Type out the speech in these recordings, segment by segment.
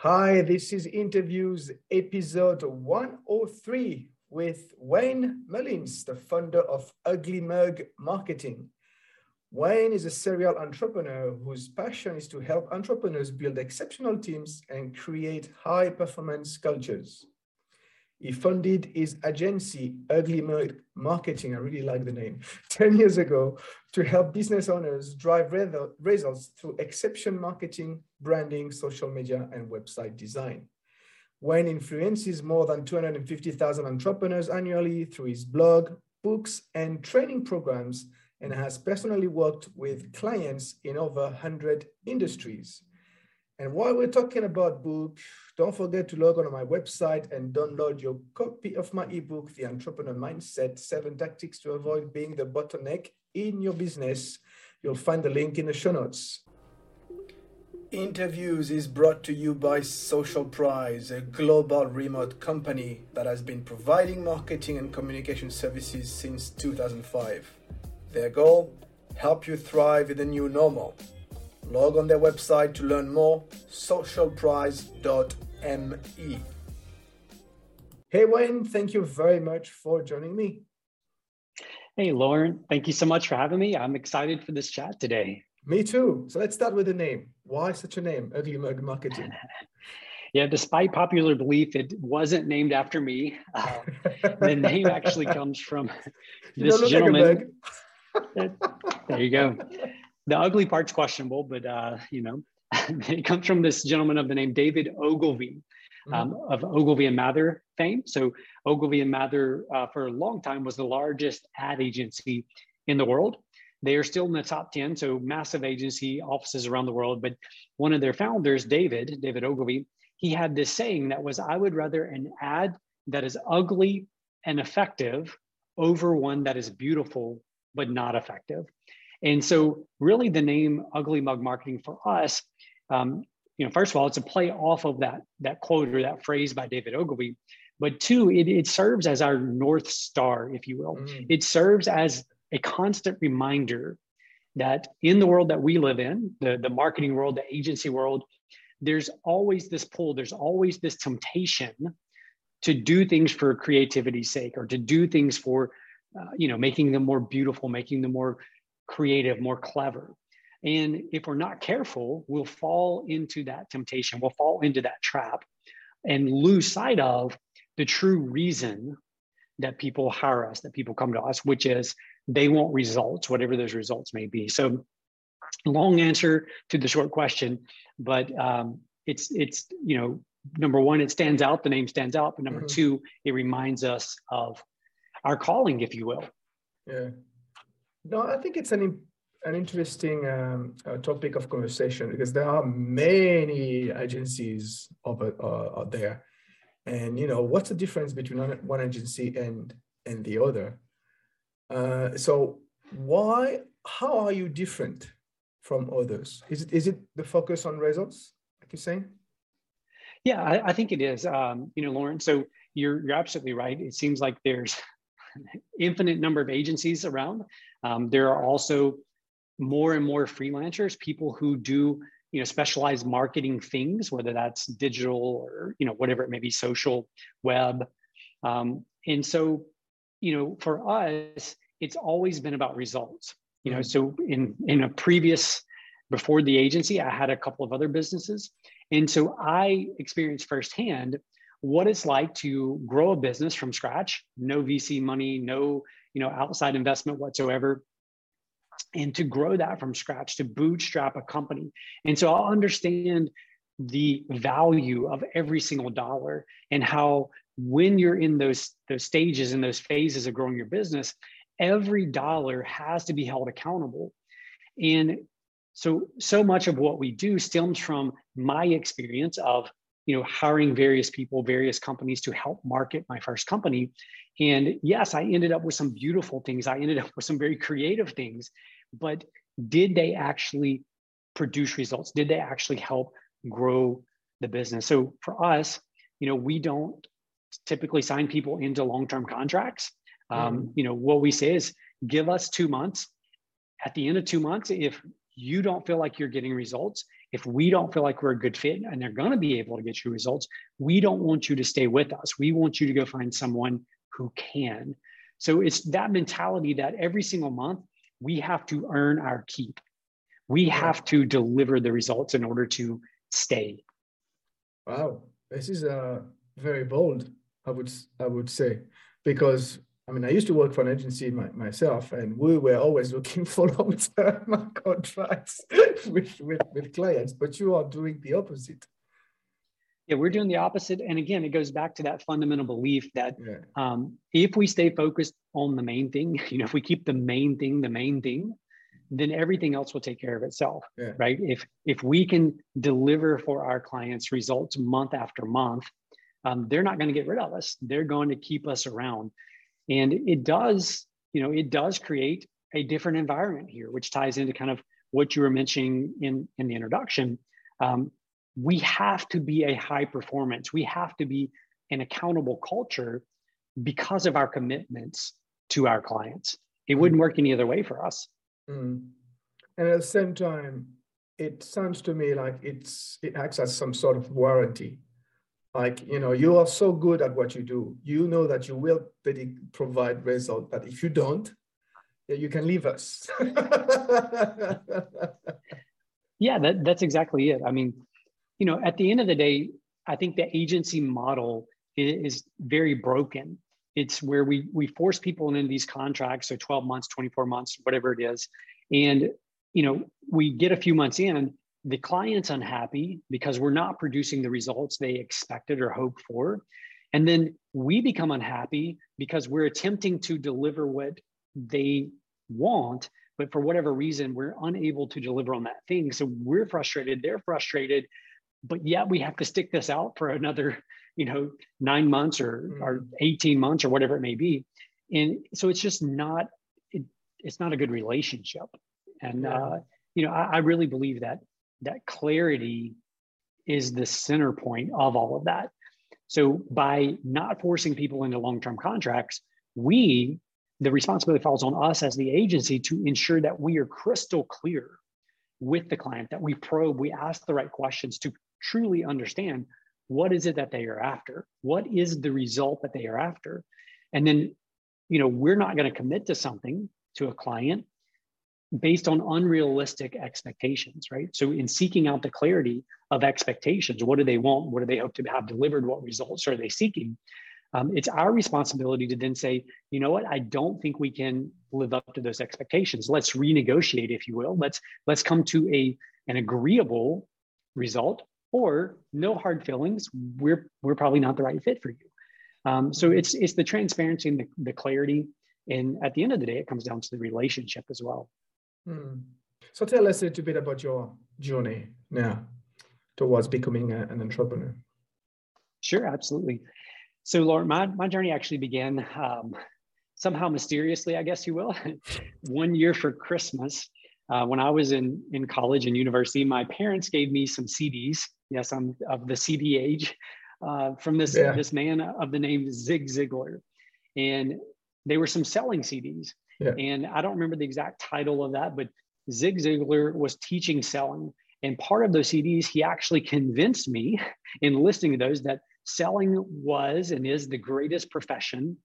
Hi, this is Interviews episode 103 with Wayne Mullins, the founder of Ugly Mug Marketing. Wayne is a serial entrepreneur whose passion is to help entrepreneurs build exceptional teams and create high performance cultures. He funded his agency, Ugly Marketing, I really like the name, 10 years ago to help business owners drive results through exception marketing, branding, social media, and website design. Wayne influences more than 250,000 entrepreneurs annually through his blog, books, and training programs, and has personally worked with clients in over 100 industries. And while we're talking about book, don't forget to log on to my website and download your copy of my ebook, The Entrepreneur Mindset Seven Tactics to Avoid Being the Bottleneck in Your Business. You'll find the link in the show notes. Interviews is brought to you by Social Prize, a global remote company that has been providing marketing and communication services since 2005. Their goal? Help you thrive in the new normal. Log on their website to learn more, socialprize.me. Hey, Wayne, thank you very much for joining me. Hey, Lauren, thank you so much for having me. I'm excited for this chat today. Me too. So let's start with the name. Why such a name, Ugly Mug Marketing? yeah, despite popular belief, it wasn't named after me. Uh, the name actually comes from this gentleman. Like there you go the ugly part's questionable, but uh, you know, it comes from this gentleman of the name David Ogilvy. Um, mm-hmm. of Ogilvy and Mather fame. So Ogilvy and Mather uh, for a long time was the largest ad agency in the world. They are still in the top 10, so massive agency offices around the world. But one of their founders, David, David Ogilvy, he had this saying that was, I would rather an ad that is ugly and effective over one that is beautiful but not effective. And so, really, the name Ugly Mug Marketing for us, um, you know, first of all, it's a play off of that that quote or that phrase by David Ogilvy, but two, it, it serves as our north star, if you will. Mm. It serves as a constant reminder that in the world that we live in, the the marketing world, the agency world, there's always this pull. There's always this temptation to do things for creativity's sake or to do things for uh, you know making them more beautiful making them more creative, more clever. And if we're not careful, we'll fall into that temptation, we'll fall into that trap and lose sight of the true reason that people hire us, that people come to us, which is they want results, whatever those results may be. So, long answer to the short question, but um, it's it's you know number one, it stands out, the name stands out, but number mm-hmm. two, it reminds us of our calling, if you will. Yeah. No, I think it's an an interesting um, uh, topic of conversation because there are many agencies over, uh, out there, and you know what's the difference between one agency and and the other. Uh, so why? How are you different from others? Is it is it the focus on results, like you're saying? Yeah, I, I think it is. Um, you know, Lauren. So you're you're absolutely right. It seems like there's infinite number of agencies around. Um, there are also more and more freelancers, people who do you know specialized marketing things, whether that's digital or you know whatever it may be, social, web, um, and so you know for us, it's always been about results. You know, so in in a previous before the agency, I had a couple of other businesses, and so I experienced firsthand what it's like to grow a business from scratch, no VC money, no you know outside investment whatsoever, and to grow that from scratch, to bootstrap a company. And so I'll understand the value of every single dollar and how when you're in those those stages and those phases of growing your business, every dollar has to be held accountable. And so so much of what we do stems from my experience of you know, hiring various people, various companies to help market my first company. And yes, I ended up with some beautiful things. I ended up with some very creative things, but did they actually produce results? Did they actually help grow the business? So for us, you know, we don't typically sign people into long-term contracts. Um, mm. You know, what we say is give us two months. At the end of two months, if you don't feel like you're getting results, if we don't feel like we're a good fit and they're going to be able to get you results, we don't want you to stay with us. We want you to go find someone who can. So it's that mentality that every single month we have to earn our keep. We have to deliver the results in order to stay. Wow, this is uh, very bold. I would I would say because I mean, I used to work for an agency my, myself, and we were always looking for long-term contracts with, with, with clients, but you are doing the opposite. Yeah, we're doing the opposite. And again, it goes back to that fundamental belief that yeah. um, if we stay focused on the main thing, you know, if we keep the main thing the main thing, then everything else will take care of itself, yeah. right? If if we can deliver for our clients results month after month, um, they're not going to get rid of us. They're going to keep us around. And it does, you know, it does create a different environment here, which ties into kind of what you were mentioning in, in the introduction. Um, we have to be a high performance, we have to be an accountable culture because of our commitments to our clients. It wouldn't work any other way for us. Mm. And at the same time, it sounds to me like it's it acts as some sort of warranty like you know you are so good at what you do. You know that you will provide result but if you don't you can leave us. Yeah that, that's exactly it. I mean you know at the end of the day i think the agency model is, is very broken. It's where we we force people into these contracts so 12 months 24 months whatever it is. And you know we get a few months in the client's unhappy because we're not producing the results they expected or hoped for. And then we become unhappy because we're attempting to deliver what they want, but for whatever reason, we're unable to deliver on that thing. So we're frustrated, they're frustrated, but yet we have to stick this out for another, you know, nine months or, mm. or 18 months or whatever it may be. And so it's just not, it, it's not a good relationship. And, yeah. uh, you know, I, I really believe that that clarity is the center point of all of that. So by not forcing people into long-term contracts, we, the responsibility falls on us as the agency to ensure that we are crystal clear with the client, that we probe, we ask the right questions to truly understand what is it that they are after? What is the result that they are after? And then, you know, we're not going to commit to something to a client based on unrealistic expectations, right? So, in seeking out the clarity of expectations, what do they want? What do they hope to have delivered? What results are they seeking? Um, it's our responsibility to then say, you know what, I don't think we can live up to those expectations. Let's renegotiate, if you will. Let's let's come to a an agreeable result, or no hard feelings. We're we're probably not the right fit for you. Um, so it's it's the transparency and the, the clarity, and at the end of the day, it comes down to the relationship as well. Hmm. So tell us a little bit about your journey now towards becoming a, an entrepreneur. Sure, absolutely. So, Lauren, my, my journey actually began um, somehow mysteriously, I guess you will. One year for Christmas, uh, when I was in, in college and university, my parents gave me some CDs. Yes, I'm of the CD age uh, from this, yeah. this man of the name Zig Ziglar. And they were some selling CDs. Yeah. And I don't remember the exact title of that, but Zig Ziglar was teaching selling. And part of those CDs, he actually convinced me in listening to those that selling was and is the greatest profession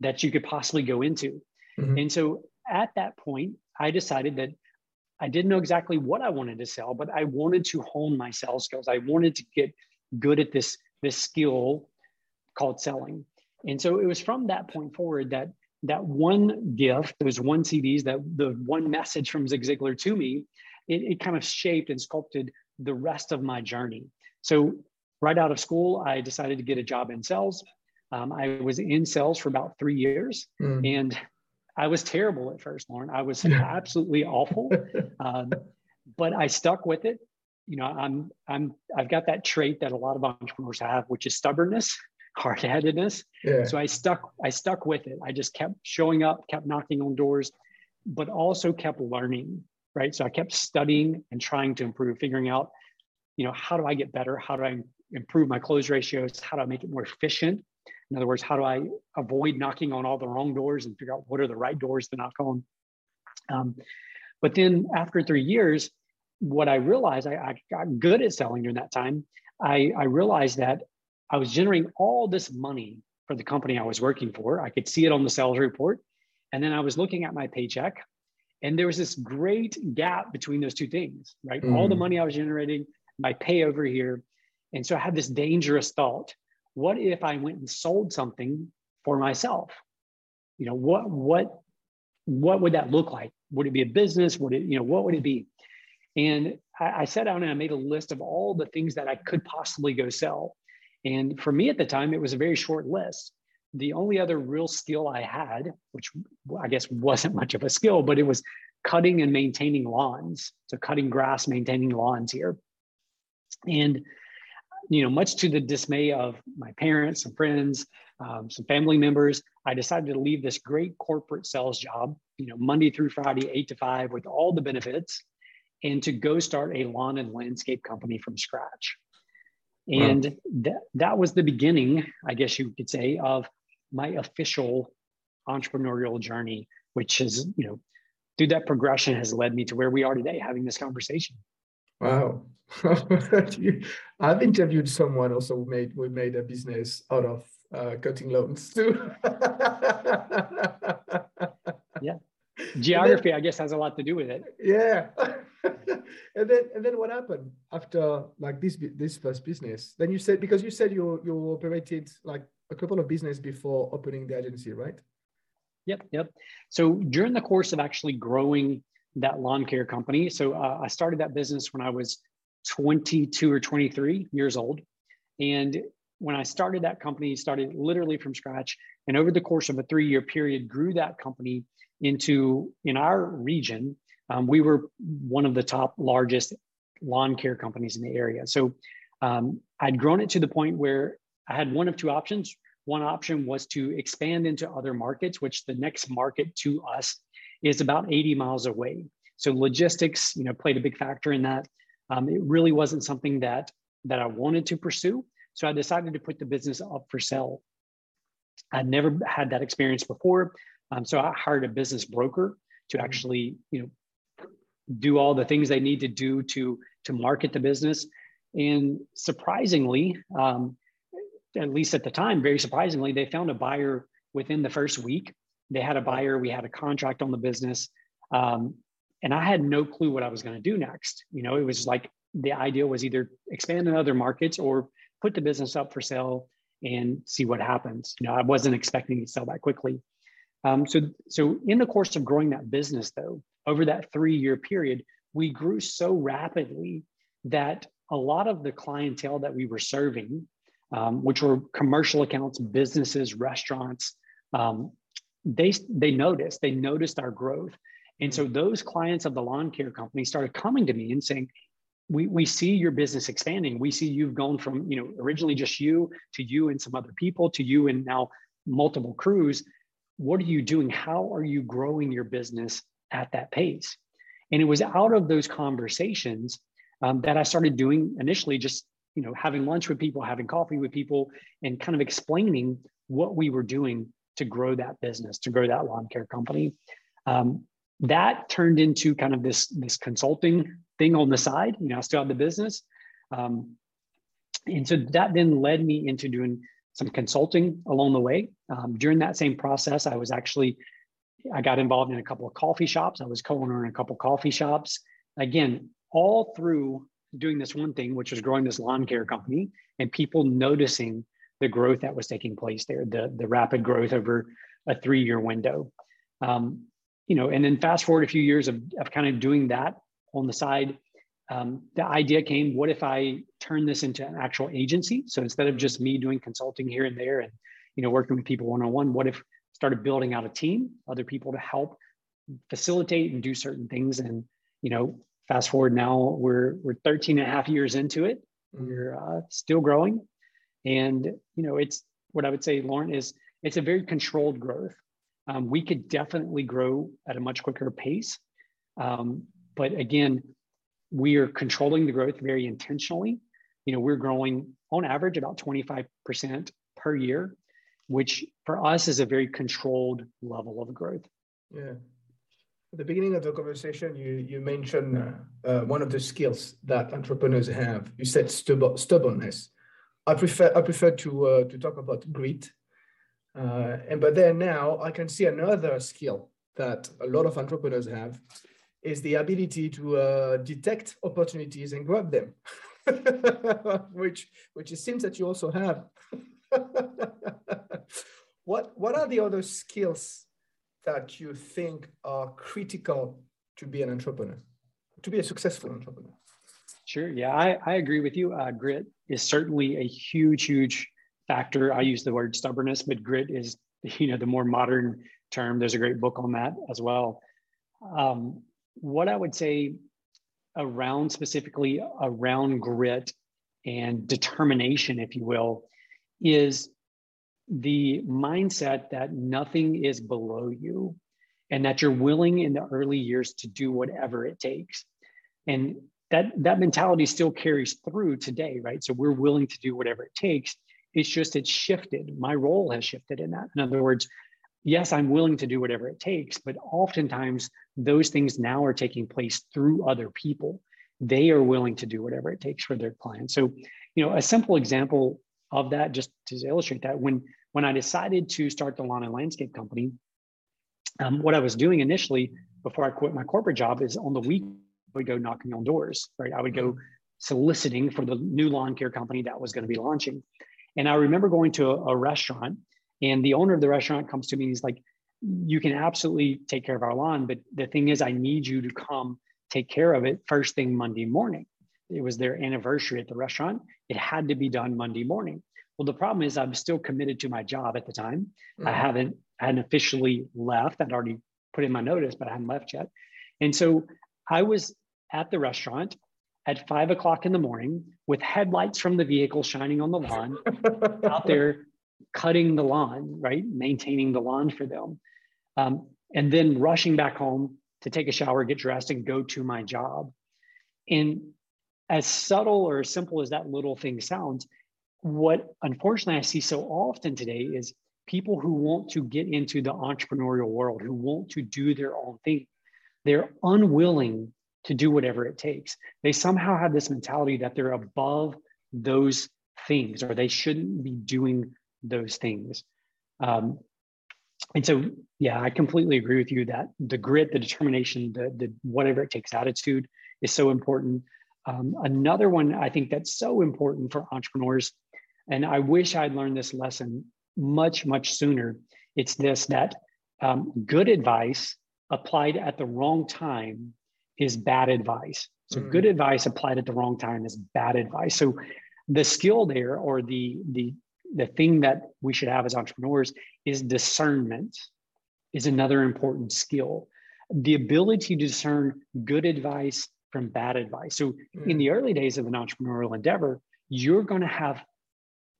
that you could possibly go into. Mm-hmm. And so at that point, I decided that I didn't know exactly what I wanted to sell, but I wanted to hone my sales skills. I wanted to get good at this, this skill called selling. And so it was from that point forward that that one gift, those one CDs, that the one message from Zig Ziglar to me, it, it kind of shaped and sculpted the rest of my journey. So right out of school, I decided to get a job in sales. Um, I was in sales for about three years, mm. and I was terrible at first, Lauren. I was absolutely awful, um, but I stuck with it. you know, I'm I'm I've got that trait that a lot of entrepreneurs have, which is stubbornness, hard-headedness. Yeah. So I stuck I stuck with it. I just kept showing up, kept knocking on doors, but also kept learning, right? So I kept studying and trying to improve, figuring out, you know, how do I get better? How do I improve my close ratios? How do I make it more efficient? In other words, how do I avoid knocking on all the wrong doors and figure out what are the right doors to knock on? Um, but then after three years, what I realized, I, I got good at selling during that time. I, I realized that I was generating all this money for the company I was working for. I could see it on the sales report. And then I was looking at my paycheck, and there was this great gap between those two things, right? Mm. All the mm. money I was generating, my pay over here. And so I had this dangerous thought what if I went and sold something for myself? You know, what, what, what would that look like? Would it be a business? Would it, you know, what would it be? And I, I sat down and I made a list of all the things that I could possibly go sell. And for me at the time, it was a very short list. The only other real skill I had, which I guess wasn't much of a skill, but it was cutting and maintaining lawns. So cutting grass, maintaining lawns here. And you know, much to the dismay of my parents some friends, um, some family members, I decided to leave this great corporate sales job, you know, Monday through Friday, eight to five, with all the benefits, and to go start a lawn and landscape company from scratch. And wow. that, that was the beginning, I guess you could say, of my official entrepreneurial journey, which is, you know, through that progression has led me to where we are today having this conversation. Wow. I've interviewed someone also who made we made a business out of uh, cutting loans too. Geography, then, I guess, has a lot to do with it. Yeah. and then and then what happened after like this this first business? Then you said because you said you you operated like a couple of business before opening the agency, right? Yep, yep. So during the course of actually growing that lawn care company. So uh, I started that business when I was 22 or 23 years old. And when I started that company, started literally from scratch. And over the course of a three year period, grew that company into, in our region, um, we were one of the top largest lawn care companies in the area. So um, I'd grown it to the point where I had one of two options. One option was to expand into other markets, which the next market to us is about 80 miles away. So logistics, you know, played a big factor in that. Um, it really wasn't something that that I wanted to pursue. So I decided to put the business up for sale. I'd never had that experience before. Um, so I hired a business broker to mm-hmm. actually, you know, do all the things they need to do to to market the business. And surprisingly, um, at least at the time, very surprisingly, they found a buyer within the first week they had a buyer, we had a contract on the business. Um, and I had no clue what I was going to do next. You know, it was like the idea was either expand in other markets or put the business up for sale and see what happens. You know, I wasn't expecting to sell that quickly. Um, so, so in the course of growing that business, though, over that three-year period, we grew so rapidly that a lot of the clientele that we were serving, um, which were commercial accounts, businesses, restaurants, um, they they noticed they noticed our growth. And so those clients of the lawn care company started coming to me and saying we, we see your business expanding. We see you've gone from you know originally just you to you and some other people to you and now multiple crews what are you doing how are you growing your business at that pace and it was out of those conversations um, that i started doing initially just you know having lunch with people having coffee with people and kind of explaining what we were doing to grow that business, to grow that lawn care company. Um, that turned into kind of this this consulting thing on the side. You know, I still had the business, um, and so that then led me into doing some consulting along the way. Um, during that same process, I was actually I got involved in a couple of coffee shops. I was co-owner in a couple of coffee shops. Again, all through doing this one thing, which was growing this lawn care company, and people noticing the growth that was taking place there, the, the rapid growth over a three year window. Um, you know, and then fast forward a few years of, of kind of doing that on the side, um, the idea came, what if I turn this into an actual agency? So instead of just me doing consulting here and there and, you know, working with people one-on-one, what if started building out a team, other people to help facilitate and do certain things. And, you know, fast forward now, we're we're 13 and a half years into it. Mm-hmm. We're uh, still growing, and you know, it's what I would say, Lauren, is it's a very controlled growth. Um, we could definitely grow at a much quicker pace, um, but again, we are controlling the growth very intentionally. You know, we're growing on average about 25% per year, which for us is a very controlled level of growth. Yeah. At the beginning of the conversation, you, you mentioned uh, uh, one of the skills that entrepreneurs have. You said stubbornness. I prefer I prefer to uh, to talk about grit. Uh, and but then now I can see another skill that a lot of entrepreneurs have is the ability to uh, detect opportunities and grab them, which which it seems that you also have. what what are the other skills that you think are critical to be an entrepreneur, to be a successful entrepreneur? Sure. Yeah, I, I agree with you. Uh, grit is certainly a huge, huge factor. I use the word stubbornness, but grit is, you know, the more modern term. There's a great book on that as well. Um, what I would say around specifically around grit and determination, if you will, is the mindset that nothing is below you and that you're willing in the early years to do whatever it takes. And that that mentality still carries through today, right? So we're willing to do whatever it takes. It's just it's shifted. My role has shifted in that. In other words, yes, I'm willing to do whatever it takes, but oftentimes those things now are taking place through other people. They are willing to do whatever it takes for their clients. So, you know, a simple example of that, just to illustrate that, when when I decided to start the lawn and landscape company, um, what I was doing initially before I quit my corporate job is on the week I would go knocking on doors, right? I would go soliciting for the new lawn care company that was going to be launching. And I remember going to a, a restaurant and the owner of the restaurant comes to me and he's like, you can absolutely take care of our lawn, but the thing is, I need you to come take care of it first thing Monday morning. It was their anniversary at the restaurant. It had to be done Monday morning. Well, the problem is I'm still committed to my job at the time. Mm-hmm. I haven't I hadn't officially left. I'd already put in my notice, but I hadn't left yet. And so I was at the restaurant at five o'clock in the morning with headlights from the vehicle shining on the lawn out there cutting the lawn, right? Maintaining the lawn for them. Um, and then rushing back home to take a shower, get dressed, and go to my job. And as subtle or as simple as that little thing sounds, what unfortunately I see so often today is people who want to get into the entrepreneurial world, who want to do their own thing, they're unwilling to do whatever it takes. They somehow have this mentality that they're above those things or they shouldn't be doing those things. Um, and so, yeah, I completely agree with you that the grit, the determination, the, the whatever it takes attitude is so important. Um, another one I think that's so important for entrepreneurs, and I wish I'd learned this lesson much, much sooner. It's this that um, good advice applied at the wrong time is bad advice. So mm. good advice applied at the wrong time is bad advice. So the skill there or the the the thing that we should have as entrepreneurs is discernment is another important skill. The ability to discern good advice from bad advice. So in mm. the early days of an entrepreneurial endeavor you're going to have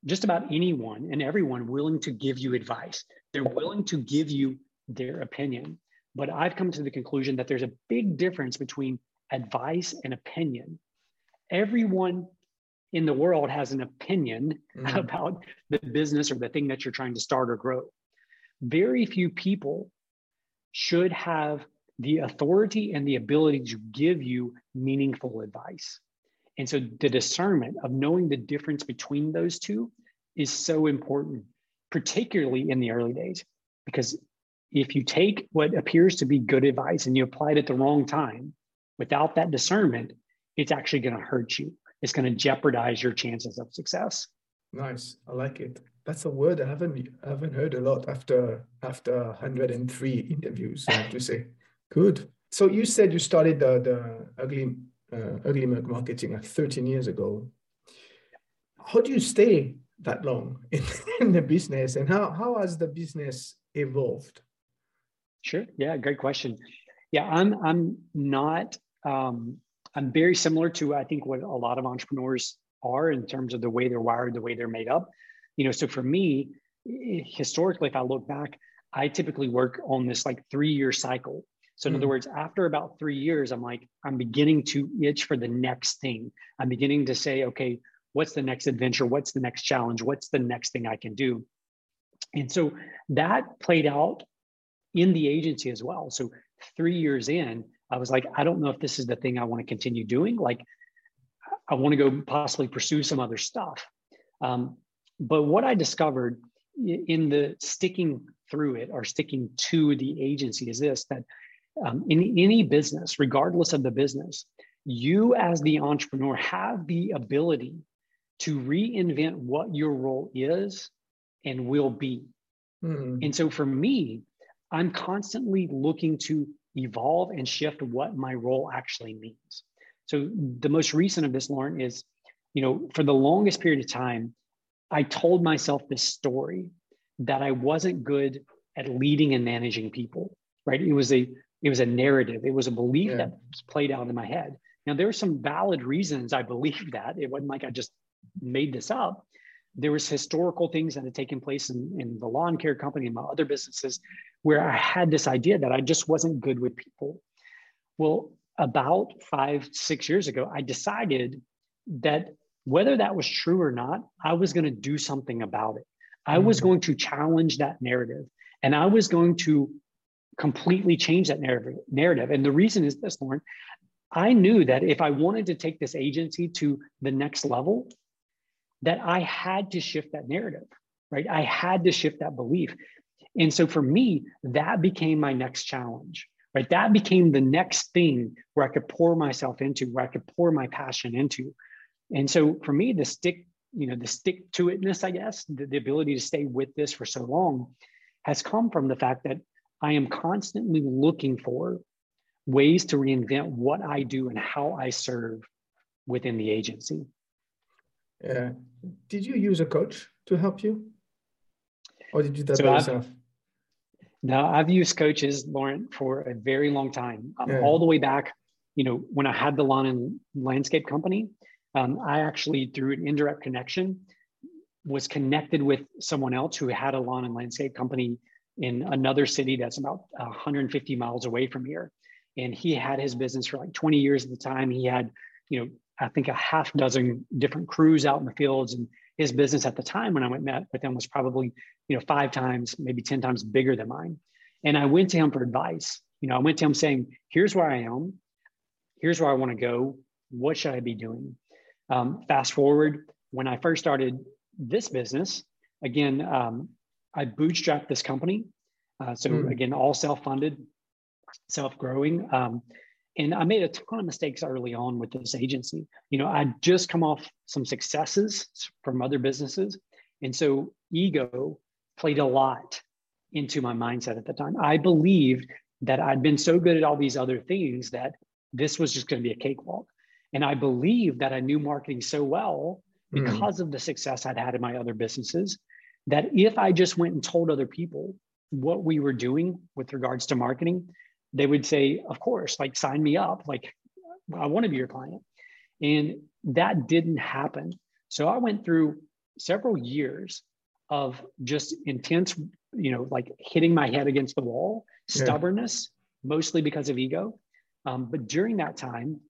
just about anyone and everyone willing to give you advice. They're willing to give you their opinion. But i've come to the conclusion that there's a big difference between advice and opinion. Everyone in the world has an opinion mm. about the business or the thing that you're trying to start or grow. Very few people should have the authority and the ability to give you meaningful advice. And so the discernment of knowing the difference between those two is so important, particularly in the early days, because if you take what appears to be good advice and you apply it at the wrong time without that discernment, it's actually going to hurt you it's going to jeopardize your chances of success. Nice, I like it. That's a word I haven't I haven't heard a lot after after 103 interviews. I have to say, good. So you said you started the the ugly uh, ugly mug marketing like 13 years ago. How do you stay that long in, in the business, and how how has the business evolved? Sure. Yeah, great question. Yeah, I'm I'm not um, I'm very similar to I think what a lot of entrepreneurs are in terms of the way they're wired, the way they're made up. You know, so for me, historically, if I look back, I typically work on this like three year cycle. So in mm. other words, after about three years, I'm like, I'm beginning to itch for the next thing. I'm beginning to say, okay, what's the next adventure? What's the next challenge? What's the next thing I can do? And so that played out in the agency as well. So three years in, I was like, I don't know if this is the thing I want to continue doing. Like, I want to go possibly pursue some other stuff. Um, but what I discovered in the sticking through it or sticking to the agency is this that um, in any business, regardless of the business, you as the entrepreneur have the ability to reinvent what your role is and will be. Mm-hmm. And so for me, I'm constantly looking to evolve and shift what my role actually means. So the most recent of this, Lauren, is, you know, for the longest period of time, I told myself this story that I wasn't good at leading and managing people, right? It was a it was a narrative. It was a belief yeah. that was played out in my head. Now there were some valid reasons I believed that. It wasn't like I just made this up. There was historical things that had taken place in, in the lawn care company and my other businesses where I had this idea that I just wasn't good with people. Well, about five, six years ago, I decided that whether that was true or not, I was going to do something about it. I was mm-hmm. going to challenge that narrative and I was going to completely change that narrative. narrative. And the reason is this, Lauren, I knew that if I wanted to take this agency to the next level, that I had to shift that narrative, right? I had to shift that belief. And so for me, that became my next challenge, right? That became the next thing where I could pour myself into, where I could pour my passion into. And so for me, the stick, you know, the stick to itness, I guess, the, the ability to stay with this for so long has come from the fact that I am constantly looking for ways to reinvent what I do and how I serve within the agency. Yeah. Did you use a coach to help you? Or did you do that so by I've, yourself? No, I've used coaches, Lauren, for a very long time. Um, yeah. All the way back, you know, when I had the lawn and landscape company, um, I actually, through an indirect connection, was connected with someone else who had a lawn and landscape company in another city that's about 150 miles away from here. And he had his business for like 20 years at the time. He had, you know, I think a half dozen different crews out in the fields. And his business at the time when I went met with him was probably, you know, five times, maybe 10 times bigger than mine. And I went to him for advice. You know, I went to him saying, here's where I am. Here's where I want to go. What should I be doing? Um, fast forward, when I first started this business, again, um, I bootstrapped this company. Uh, so mm. again, all self-funded, self-growing. Um, and I made a ton of mistakes early on with this agency. You know, I'd just come off some successes from other businesses. And so ego played a lot into my mindset at the time. I believed that I'd been so good at all these other things that this was just going to be a cakewalk. And I believed that I knew marketing so well hmm. because mm. of the success I'd had in my other businesses that if I just went and told other people what we were doing with regards to marketing, they would say, of course, like sign me up. Like I want to be your client. And that didn't happen. So I went through several years of just intense, you know, like hitting my head against the wall, stubbornness, mostly because of ego. Um, but during that time,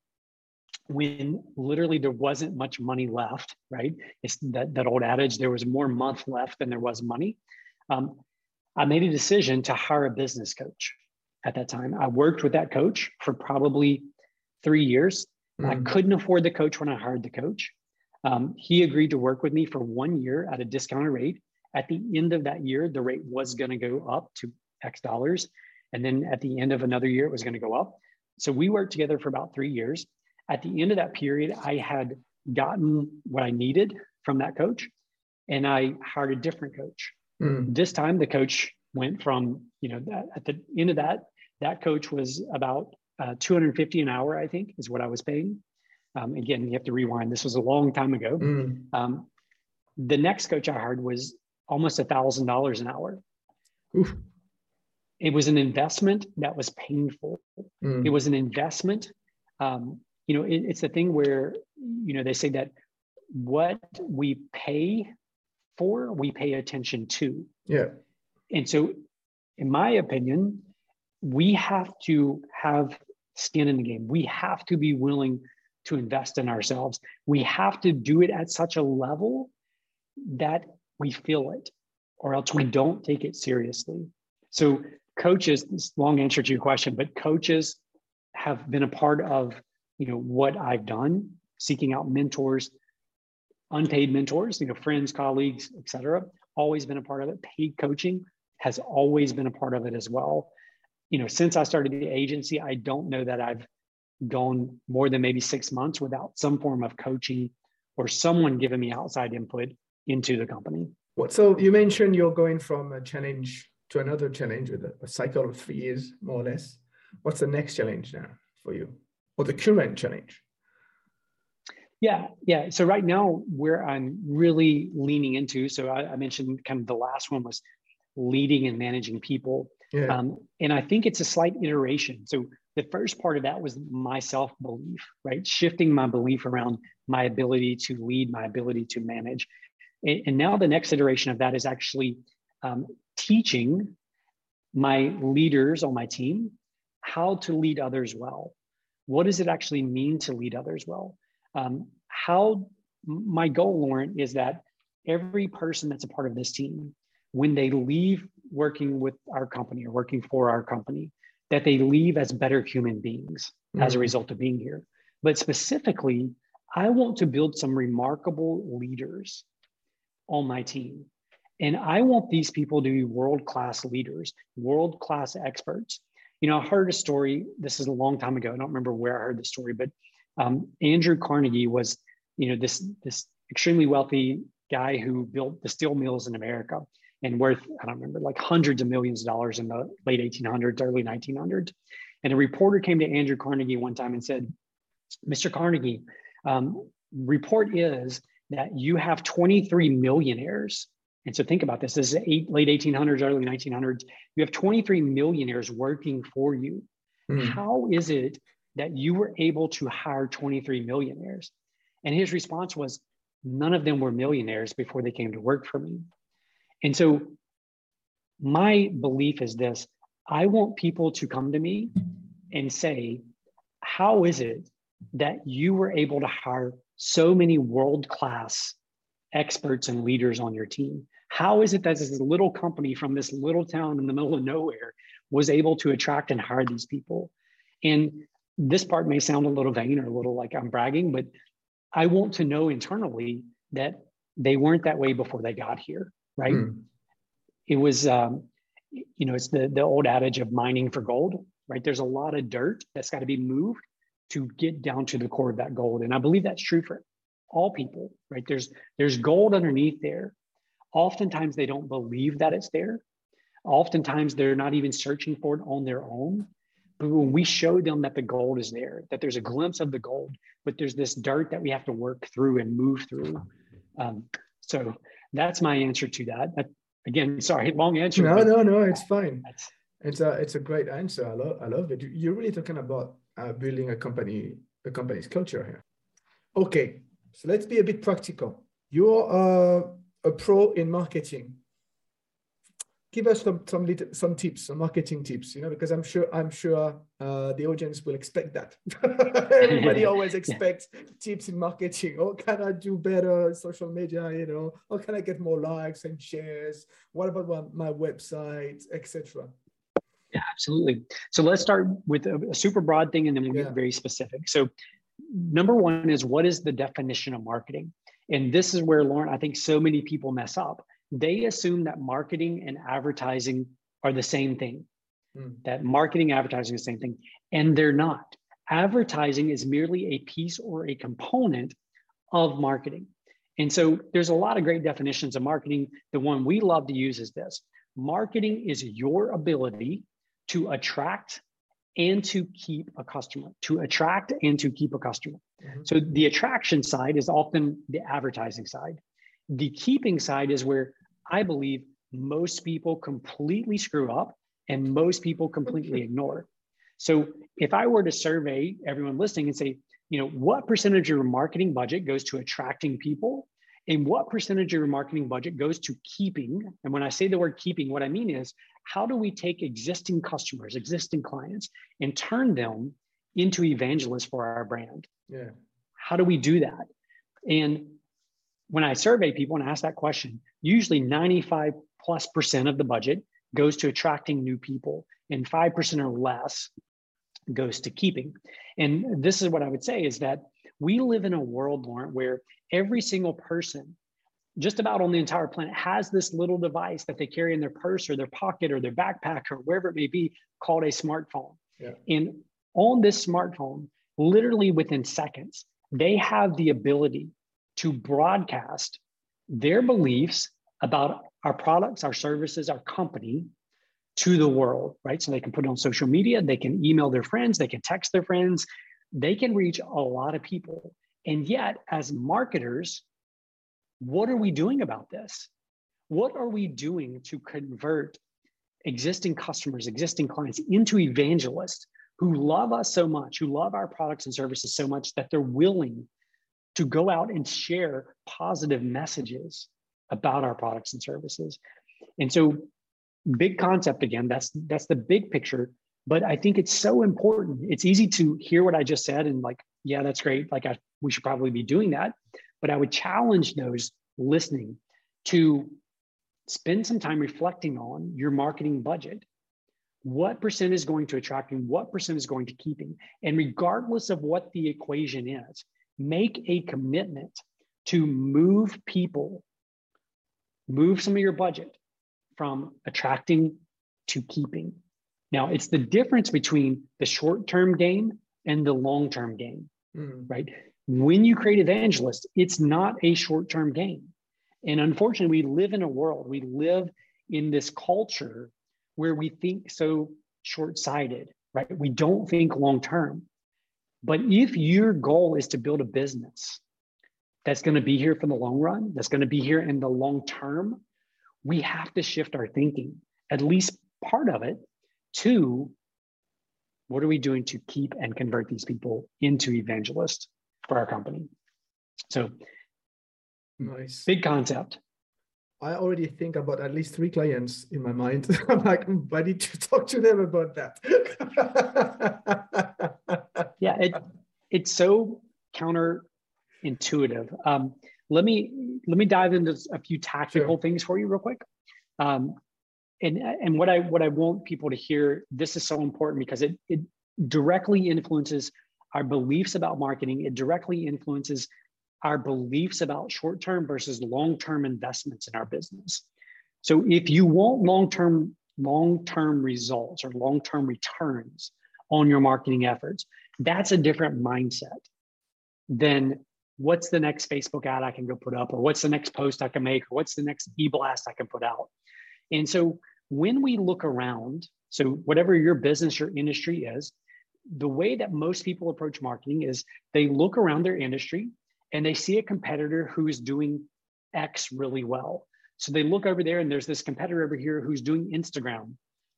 when literally there wasn't much money left, right? It's that, that old adage, there was more month left than there was money. Um, I made a decision to hire a business coach at that time. I worked with that coach for probably three years. Mm. I couldn't afford the coach when I hired the coach. Um, he agreed to work with me for one year at a discounted rate. At the end of that year, the rate was going to go up to X dollars. And then at the end of another year, it was going to go up. So we worked together for about three years. At the end of that period, I had gotten what I needed from that coach and I hired a different coach. Mm. This time, the coach went from, you know, that, at the end of that, that coach was about uh, 250 an hour, I think, is what I was paying. Um, again, you have to rewind. This was a long time ago. Mm. Um, the next coach I hired was almost a thousand dollars an hour. Oof. It was an investment that was painful. Mm. It was an investment. Um, you know, it, it's the thing where, you know, they say that what we pay for, we pay attention to. Yeah. And so, in my opinion, we have to have skin in the game. We have to be willing to invest in ourselves. We have to do it at such a level that we feel it, or else we don't take it seriously. So, coaches, this long answer to your question, but coaches have been a part of you know what I've done, seeking out mentors, unpaid mentors, you know, friends, colleagues, etc. Always been a part of it. Paid coaching has always been a part of it as well. You know, since I started the agency, I don't know that I've gone more than maybe six months without some form of coaching or someone giving me outside input into the company. What so you mentioned you're going from a challenge to another challenge with a, cycle of three years, more or less. What's the next challenge now for you? Or the current challenge? Yeah, yeah. So right now, where I'm really leaning into, so I, I mentioned kind of the last one was leading and managing people. Yeah. Um, and I think it's a slight iteration. So the first part of that was my self belief, right? Shifting my belief around my ability to lead, my ability to manage. And, and now the next iteration of that is actually um, teaching my leaders on my team how to lead others well. What does it actually mean to lead others well? Um, how my goal, Lauren, is that every person that's a part of this team, when they leave working with our company or working for our company, that they leave as better human beings mm-hmm. as a mm-hmm. result of being here. But specifically, I want to build some remarkable leaders on my team. And I want these people to be world class leaders, world class experts. You know, I heard a story, this is a long time ago. I don't remember where I heard the story, but um, Andrew Carnegie was, you know, this this extremely wealthy guy who built the steel mills in America and worth I don't remember like hundreds of millions of dollars in the late 1800s, early 1900s. And a reporter came to Andrew Carnegie one time and said, "Mr. Carnegie, um, report is that you have 23 millionaires." And so think about this: this is eight, late 1800s, early 1900s. You have 23 millionaires working for you. Mm. How is it that you were able to hire 23 millionaires? And his response was, none of them were millionaires before they came to work for me. And so my belief is this I want people to come to me and say, how is it that you were able to hire so many world class experts and leaders on your team? How is it that this little company from this little town in the middle of nowhere was able to attract and hire these people? And this part may sound a little vain or a little like I'm bragging, but I want to know internally that they weren't that way before they got here, right? Mm. It was, um, you know, it's the the old adage of mining for gold, right? There's a lot of dirt that's got to be moved to get down to the core of that gold, and I believe that's true for all people, right? There's there's gold underneath there. Oftentimes they don't believe that it's there. Oftentimes they're not even searching for it on their own. But when we show them that the gold is there, that there's a glimpse of the gold, but there's this dirt that we have to work through and move through. Um, so that's my answer to that. that. Again, sorry, long answer. No, no, no, it's fine. It's a it's a great answer. I love I love it. You're really talking about uh, building a company, a company's culture here. Okay, so let's be a bit practical. You're uh, a pro in marketing give us some some little, some tips, some marketing tips, you know, because I'm sure I'm sure uh, the audience will expect that. Everybody always expects tips in marketing. Oh, can I do better social media? You know, how can I get more likes and shares? What about my, my website, etc. Yeah, absolutely. So let's start with a, a super broad thing, and then we'll yeah. get very specific. So, number one is what is the definition of marketing? And this is where Lauren, I think so many people mess up they assume that marketing and advertising are the same thing, mm. that marketing advertising is the same thing, and they're not. Advertising is merely a piece or a component of marketing. And so there's a lot of great definitions of marketing. The one we love to use is this marketing is your ability to attract and to keep a customer, to attract and to keep a customer. Mm-hmm. So the attraction side is often the advertising side. The keeping side is where I believe most people completely screw up and most people completely ignore. So if I were to survey everyone listening and say, you know, what percentage of your marketing budget goes to attracting people and what percentage of your marketing budget goes to keeping? And when I say the word keeping, what I mean is how do we take existing customers, existing clients, and turn them into evangelists for our brand? Yeah. How do we do that? And when I survey people and ask that question, usually 95 plus percent of the budget goes to attracting new people, and 5% or less goes to keeping. And this is what I would say is that we live in a world, Laurent, where every single person, just about on the entire planet, has this little device that they carry in their purse or their pocket or their backpack or wherever it may be called a smartphone. Yeah. And on this smartphone, literally within seconds, they have the ability to broadcast their beliefs about our products, our services, our company to the world, right? So they can put it on social media, they can email their friends, they can text their friends, they can reach a lot of people. And yet, as marketers, what are we doing about this? What are we doing to convert existing customers, existing clients into evangelists who love us so much, who love our products and services so much that they're willing to go out and share positive messages about our products and services? And so, big concept again, that's that's the big picture but i think it's so important. It's easy to hear what i just said and like yeah that's great like I, we should probably be doing that. But i would challenge those listening to spend some time reflecting on your marketing budget. What percent is going to attracting what percent is going to keeping and regardless of what the equation is make a commitment to move people move some of your budget from attracting to keeping now, it's the difference between the short term game and the long term game, mm. right? When you create evangelists, it's not a short term game. And unfortunately, we live in a world, we live in this culture where we think so short sighted, right? We don't think long term. But if your goal is to build a business that's going to be here for the long run, that's going to be here in the long term, we have to shift our thinking, at least part of it, to what are we doing to keep and convert these people into evangelists for our company? So, nice. Big concept. I already think about at least three clients in my mind. I'm like, mm, I need to talk to them about that. yeah, it, it's so counterintuitive. Um, let me let me dive into a few tactical sure. things for you real quick. Um, and and what I what I want people to hear, this is so important because it it directly influences our beliefs about marketing. It directly influences our beliefs about short-term versus long-term investments in our business. So if you want long-term long-term results or long-term returns on your marketing efforts, that's a different mindset than what's the next Facebook ad I can go put up or what's the next post I can make or what's the next e-blast I can put out. And so when we look around, so whatever your business or industry is, the way that most people approach marketing is they look around their industry and they see a competitor who is doing X really well. So they look over there and there's this competitor over here who's doing Instagram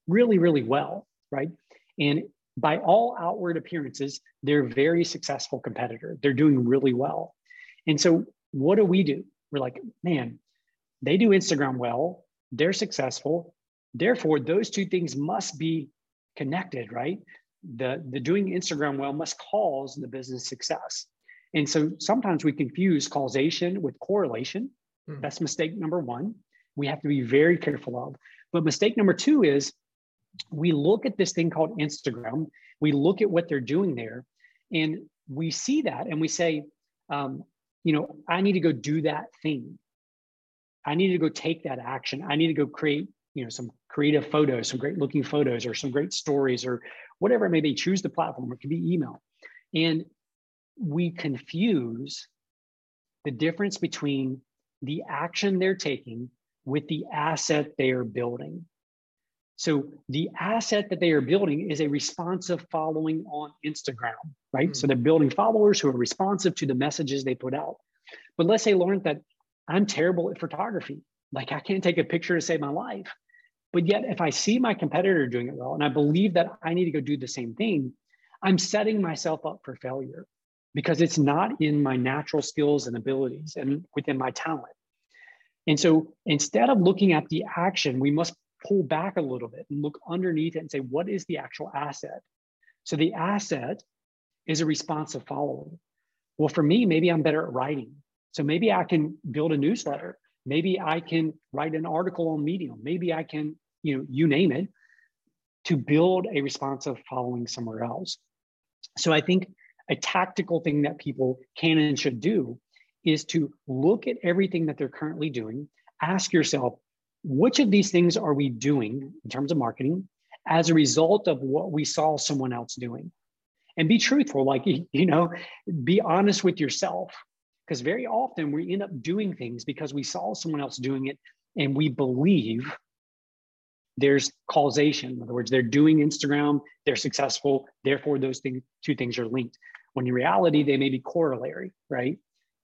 really, really well, right? And by all outward appearances, they're a very successful competitor. They're doing really well. And so what do we do? We're like, man, they do Instagram well, they're successful, Therefore, those two things must be connected, right? The, the doing Instagram well must cause the business success. And so sometimes we confuse causation with correlation. Mm. That's mistake number one. We have to be very careful of. But mistake number two is we look at this thing called Instagram, we look at what they're doing there, and we see that and we say, um, you know, I need to go do that thing. I need to go take that action. I need to go create you know some creative photos some great looking photos or some great stories or whatever it may be. Choose the platform. It could be email. And we confuse the difference between the action they're taking with the asset they are building so the asset that they are building is a responsive following on instagram right mm-hmm. so they're building followers who are responsive to the messages they put out but let's say lauren that i'm terrible at photography like I can't take a picture to save my life. But yet, if I see my competitor doing it well, and I believe that I need to go do the same thing, I'm setting myself up for failure. because it's not in my natural skills and abilities and within my talent. And so instead of looking at the action, we must pull back a little bit and look underneath it and say, what is the actual asset? So the asset is a responsive following. Well, for me, maybe I'm better at writing. So maybe I can build a newsletter. Maybe I can write an article on Medium. Maybe I can, you know, you name it, to build a responsive following somewhere else. So I think a tactical thing that people can and should do is to look at everything that they're currently doing, ask yourself, which of these things are we doing in terms of marketing as a result of what we saw someone else doing? And be truthful, like, you know, be honest with yourself. Because very often we end up doing things because we saw someone else doing it and we believe there's causation. In other words, they're doing Instagram, they're successful, therefore those things, two things are linked. When in reality, they may be corollary, right?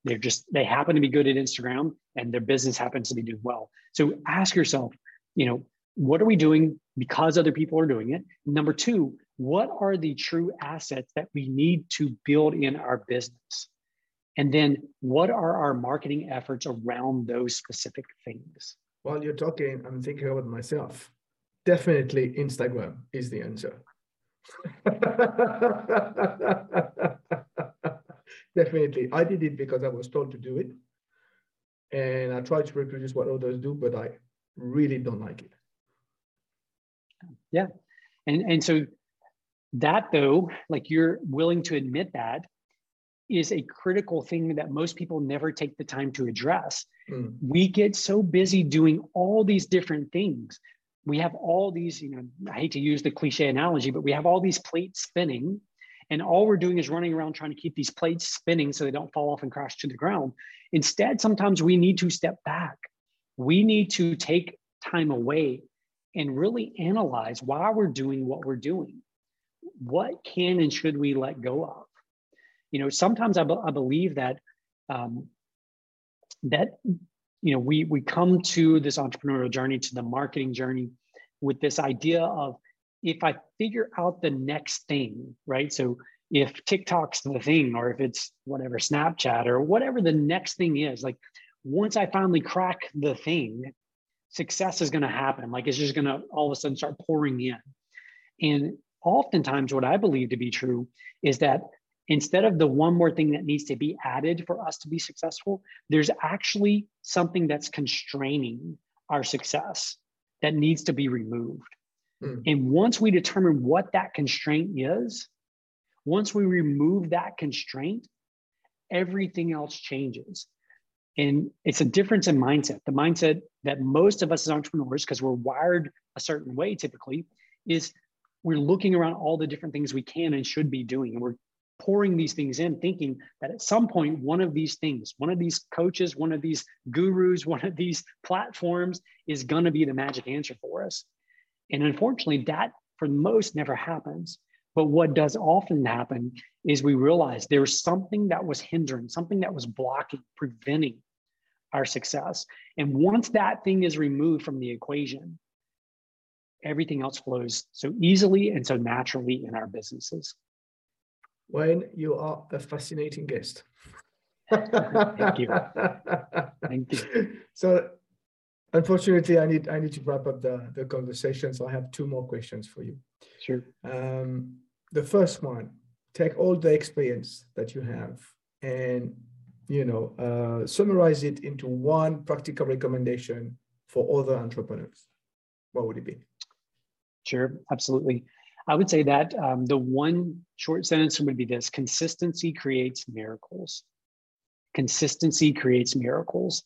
They're just, they happen to be good at Instagram and their business happens to be doing well. So ask yourself, you know, what are we doing because other people are doing it? Number two, what are the true assets that we need to build in our business? And then what are our marketing efforts around those specific things? While you're talking, I'm thinking about myself. Definitely Instagram is the answer. Definitely. I did it because I was told to do it. And I tried to reproduce what others do, but I really don't like it. Yeah. And and so that though, like you're willing to admit that is a critical thing that most people never take the time to address. Mm. We get so busy doing all these different things. We have all these, you know, I hate to use the cliche analogy, but we have all these plates spinning and all we're doing is running around trying to keep these plates spinning so they don't fall off and crash to the ground. Instead, sometimes we need to step back. We need to take time away and really analyze why we're doing what we're doing. What can and should we let go of? You know, sometimes I, be- I believe that um, that you know we we come to this entrepreneurial journey, to the marketing journey, with this idea of if I figure out the next thing, right? So if TikTok's the thing, or if it's whatever, Snapchat, or whatever the next thing is, like once I finally crack the thing, success is going to happen. Like it's just going to all of a sudden start pouring in. And oftentimes, what I believe to be true is that instead of the one more thing that needs to be added for us to be successful, there's actually something that's constraining our success that needs to be removed. Mm. And once we determine what that constraint is, once we remove that constraint, everything else changes. And it's a difference in mindset. The mindset that most of us as entrepreneurs, because we're wired a certain way typically, is we're looking around all the different things we can and should be doing. And we're pouring these things in, thinking that at some point, one of these things, one of these coaches, one of these gurus, one of these platforms is going to be the magic answer for us. And unfortunately, that for most never happens. But what does often happen is we realize there's something that was hindering, something that was blocking, preventing our success. And once that thing is removed from the equation, everything else flows so easily and so naturally in our businesses. Wayne, you are a fascinating guest. Thank you. Thank you. So Unfortunately, I need I need to wrap up the, the conversation, so I have two more questions for you. Sure. Um, the first one: take all the experience that you have and you know uh, summarize it into one practical recommendation for other entrepreneurs. What would it be? Sure, absolutely. I would say that um, the one short sentence would be this: consistency creates miracles. Consistency creates miracles,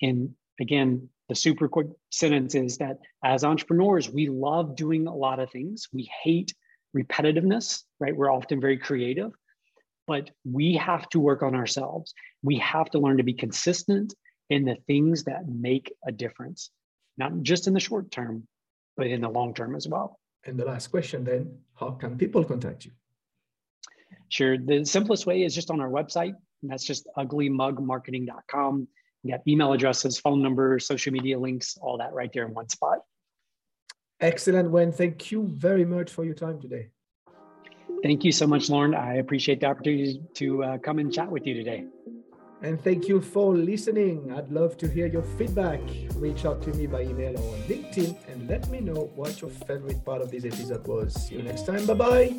and again, the super quick sentence is that as entrepreneurs, we love doing a lot of things. We hate repetitiveness, right? We're often very creative, but we have to work on ourselves. We have to learn to be consistent in the things that make a difference, not just in the short term, but in the long term as well. And the last question then how can people contact you? Sure. The simplest way is just on our website. And that's just uglymugmarketing.com. You got email addresses, phone numbers, social media links, all that right there in one spot. Excellent, Wayne. Thank you very much for your time today. Thank you so much, Lauren. I appreciate the opportunity to uh, come and chat with you today. And thank you for listening. I'd love to hear your feedback. Reach out to me by email or LinkedIn and let me know what your favorite part of this episode was. See you next time. Bye bye.